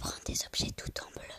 prends des objets tout en bleu.